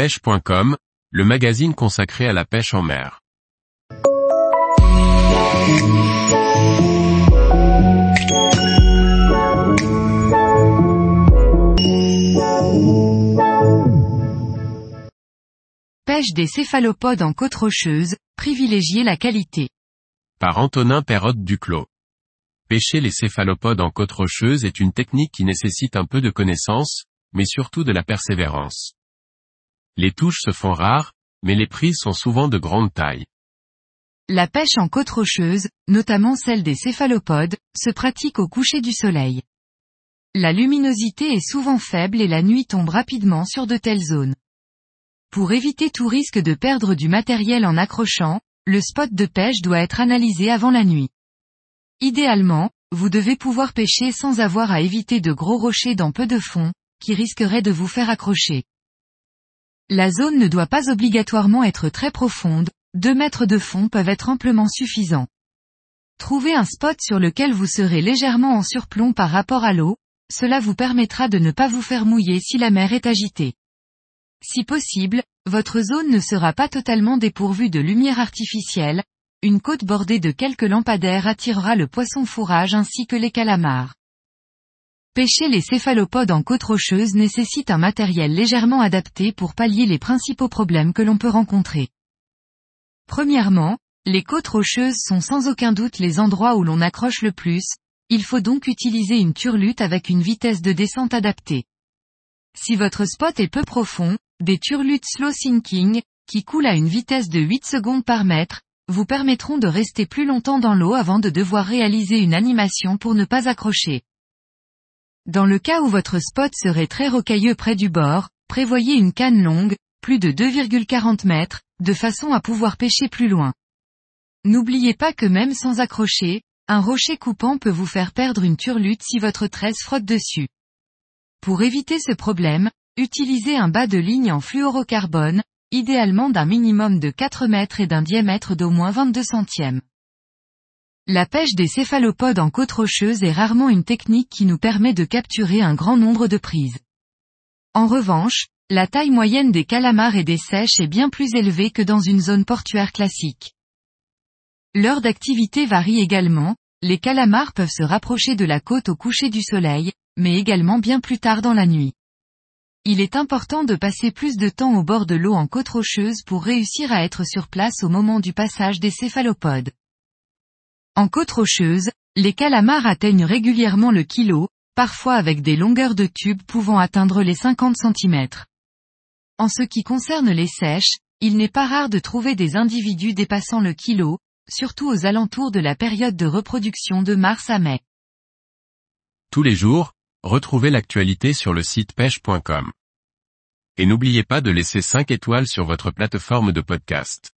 pêche.com, le magazine consacré à la pêche en mer. Pêche des céphalopodes en côte rocheuse, privilégiez la qualité. Par Antonin Perrotte Duclos. Pêcher les céphalopodes en côte rocheuse est une technique qui nécessite un peu de connaissance, mais surtout de la persévérance. Les touches se font rares, mais les prises sont souvent de grande taille. La pêche en côte rocheuse, notamment celle des céphalopodes, se pratique au coucher du soleil. La luminosité est souvent faible et la nuit tombe rapidement sur de telles zones. Pour éviter tout risque de perdre du matériel en accrochant, le spot de pêche doit être analysé avant la nuit. Idéalement, vous devez pouvoir pêcher sans avoir à éviter de gros rochers dans peu de fond, qui risqueraient de vous faire accrocher. La zone ne doit pas obligatoirement être très profonde, 2 mètres de fond peuvent être amplement suffisants. Trouvez un spot sur lequel vous serez légèrement en surplomb par rapport à l'eau, cela vous permettra de ne pas vous faire mouiller si la mer est agitée. Si possible, votre zone ne sera pas totalement dépourvue de lumière artificielle, une côte bordée de quelques lampadaires attirera le poisson fourrage ainsi que les calamars. Pêcher les céphalopodes en côte rocheuse nécessite un matériel légèrement adapté pour pallier les principaux problèmes que l'on peut rencontrer. Premièrement, les côtes rocheuses sont sans aucun doute les endroits où l'on accroche le plus, il faut donc utiliser une turlute avec une vitesse de descente adaptée. Si votre spot est peu profond, des turlutes slow sinking, qui coulent à une vitesse de 8 secondes par mètre, vous permettront de rester plus longtemps dans l'eau avant de devoir réaliser une animation pour ne pas accrocher. Dans le cas où votre spot serait très rocailleux près du bord, prévoyez une canne longue, plus de 2,40 mètres, de façon à pouvoir pêcher plus loin. N'oubliez pas que même sans accrocher, un rocher coupant peut vous faire perdre une turlute si votre tresse frotte dessus. Pour éviter ce problème, utilisez un bas de ligne en fluorocarbone, idéalement d'un minimum de 4 mètres et d'un diamètre d'au moins 22 centièmes. La pêche des céphalopodes en côte rocheuse est rarement une technique qui nous permet de capturer un grand nombre de prises. En revanche, la taille moyenne des calamars et des sèches est bien plus élevée que dans une zone portuaire classique. L'heure d'activité varie également, les calamars peuvent se rapprocher de la côte au coucher du soleil, mais également bien plus tard dans la nuit. Il est important de passer plus de temps au bord de l'eau en côte rocheuse pour réussir à être sur place au moment du passage des céphalopodes. En côte rocheuse, les calamars atteignent régulièrement le kilo, parfois avec des longueurs de tubes pouvant atteindre les 50 cm. En ce qui concerne les sèches, il n'est pas rare de trouver des individus dépassant le kilo, surtout aux alentours de la période de reproduction de mars à mai. Tous les jours, retrouvez l'actualité sur le site pêche.com. Et n'oubliez pas de laisser 5 étoiles sur votre plateforme de podcast.